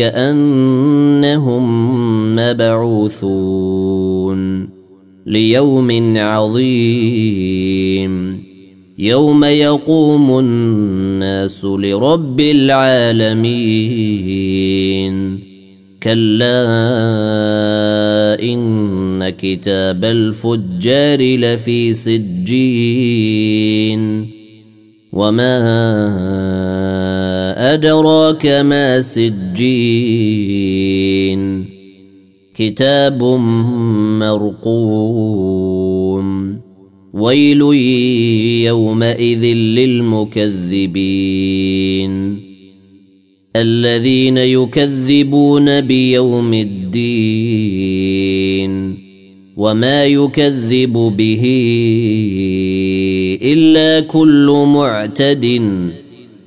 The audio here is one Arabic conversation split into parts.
أنهم مبعوثون ليوم عظيم. يوم يقوم الناس لرب العالمين. كلا إن كتاب الفجار لفي سجين. وما أدراك ما سجين كتاب مرقوم ويل يومئذ للمكذبين الذين يكذبون بيوم الدين وما يكذب به إلا كل معتد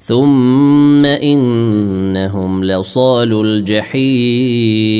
ثم انهم لصال الجحيم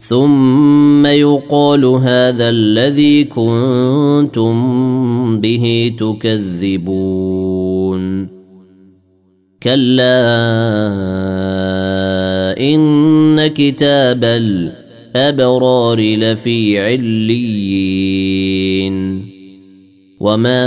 ثم يقال هذا الذي كنتم به تكذبون كلا ان كتاب الابرار لفي عليين وما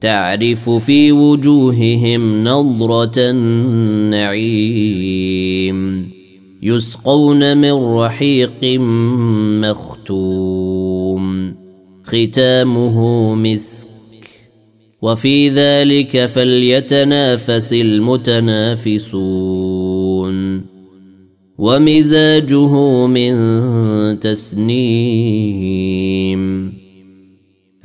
تعرف في وجوههم نضره النعيم يسقون من رحيق مختوم ختامه مسك. وفي ذلك فليتنافس المتنافسون. ومزاجه من تسنيم.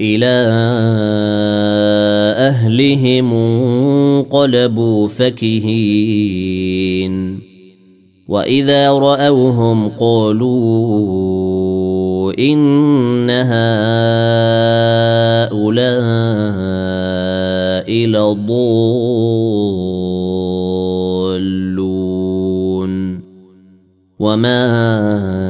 إلى أهلهم انقلبوا فكهين. وإذا رأوهم قالوا إن هؤلاء لضالون. وما